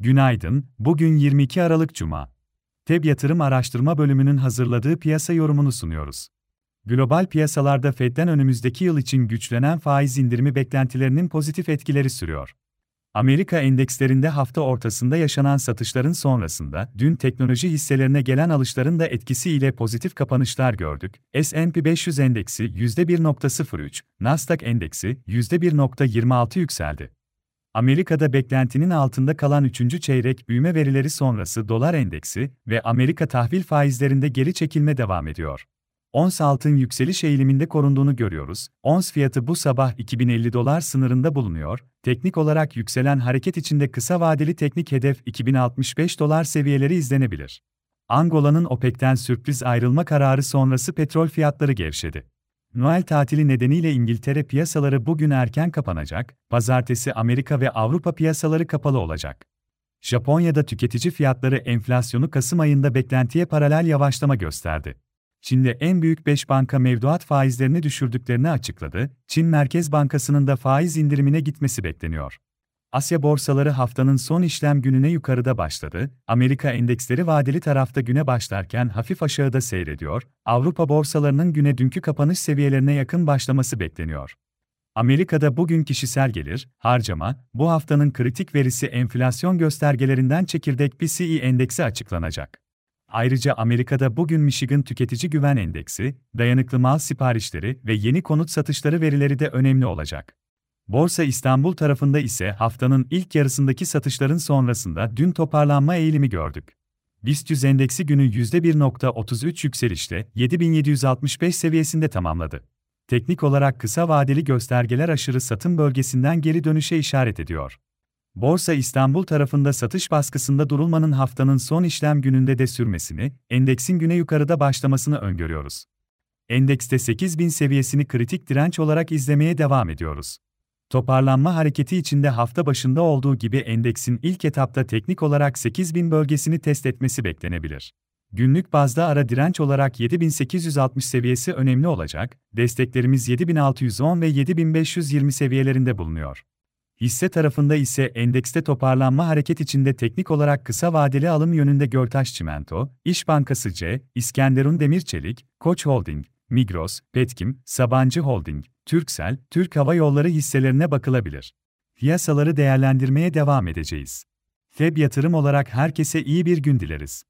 Günaydın, bugün 22 Aralık Cuma. TEB Yatırım Araştırma Bölümünün hazırladığı piyasa yorumunu sunuyoruz. Global piyasalarda Fed'den önümüzdeki yıl için güçlenen faiz indirimi beklentilerinin pozitif etkileri sürüyor. Amerika endekslerinde hafta ortasında yaşanan satışların sonrasında dün teknoloji hisselerine gelen alışların da etkisiyle pozitif kapanışlar gördük. S&P 500 endeksi %1.03, Nasdaq endeksi %1.26 yükseldi. Amerika'da beklentinin altında kalan 3. çeyrek büyüme verileri sonrası dolar endeksi ve Amerika tahvil faizlerinde geri çekilme devam ediyor. Ons altın yükseliş eğiliminde korunduğunu görüyoruz. Ons fiyatı bu sabah 2050 dolar sınırında bulunuyor. Teknik olarak yükselen hareket içinde kısa vadeli teknik hedef 2065 dolar seviyeleri izlenebilir. Angola'nın OPEC'ten sürpriz ayrılma kararı sonrası petrol fiyatları gevşedi. Noel tatili nedeniyle İngiltere piyasaları bugün erken kapanacak, pazartesi Amerika ve Avrupa piyasaları kapalı olacak. Japonya'da tüketici fiyatları enflasyonu Kasım ayında beklentiye paralel yavaşlama gösterdi. Çin'de en büyük 5 banka mevduat faizlerini düşürdüklerini açıkladı, Çin Merkez Bankası'nın da faiz indirimine gitmesi bekleniyor. Asya borsaları haftanın son işlem gününe yukarıda başladı. Amerika endeksleri vadeli tarafta güne başlarken hafif aşağıda seyrediyor. Avrupa borsalarının güne dünkü kapanış seviyelerine yakın başlaması bekleniyor. Amerika'da bugün kişisel gelir, harcama, bu haftanın kritik verisi enflasyon göstergelerinden çekirdek PCE endeksi açıklanacak. Ayrıca Amerika'da bugün Michigan Tüketici Güven Endeksi, dayanıklı mal siparişleri ve yeni konut satışları verileri de önemli olacak. Borsa İstanbul tarafında ise haftanın ilk yarısındaki satışların sonrasında dün toparlanma eğilimi gördük. BIST 100 endeksi günü %1.33 yükselişle 7765 seviyesinde tamamladı. Teknik olarak kısa vadeli göstergeler aşırı satım bölgesinden geri dönüşe işaret ediyor. Borsa İstanbul tarafında satış baskısında durulmanın haftanın son işlem gününde de sürmesini, endeksin güne yukarıda başlamasını öngörüyoruz. Endekste 8000 seviyesini kritik direnç olarak izlemeye devam ediyoruz. Toparlanma hareketi içinde hafta başında olduğu gibi endeksin ilk etapta teknik olarak 8000 bölgesini test etmesi beklenebilir. Günlük bazda ara direnç olarak 7860 seviyesi önemli olacak, desteklerimiz 7610 ve 7520 seviyelerinde bulunuyor. Hisse tarafında ise endekste toparlanma hareket içinde teknik olarak kısa vadeli alım yönünde Görtaş Çimento, İş Bankası C, İskenderun Demirçelik, Koç Holding, Migros, Petkim, Sabancı Holding, Türksel, Türk Hava Yolları hisselerine bakılabilir. Piyasaları değerlendirmeye devam edeceğiz. FEB yatırım olarak herkese iyi bir gün dileriz.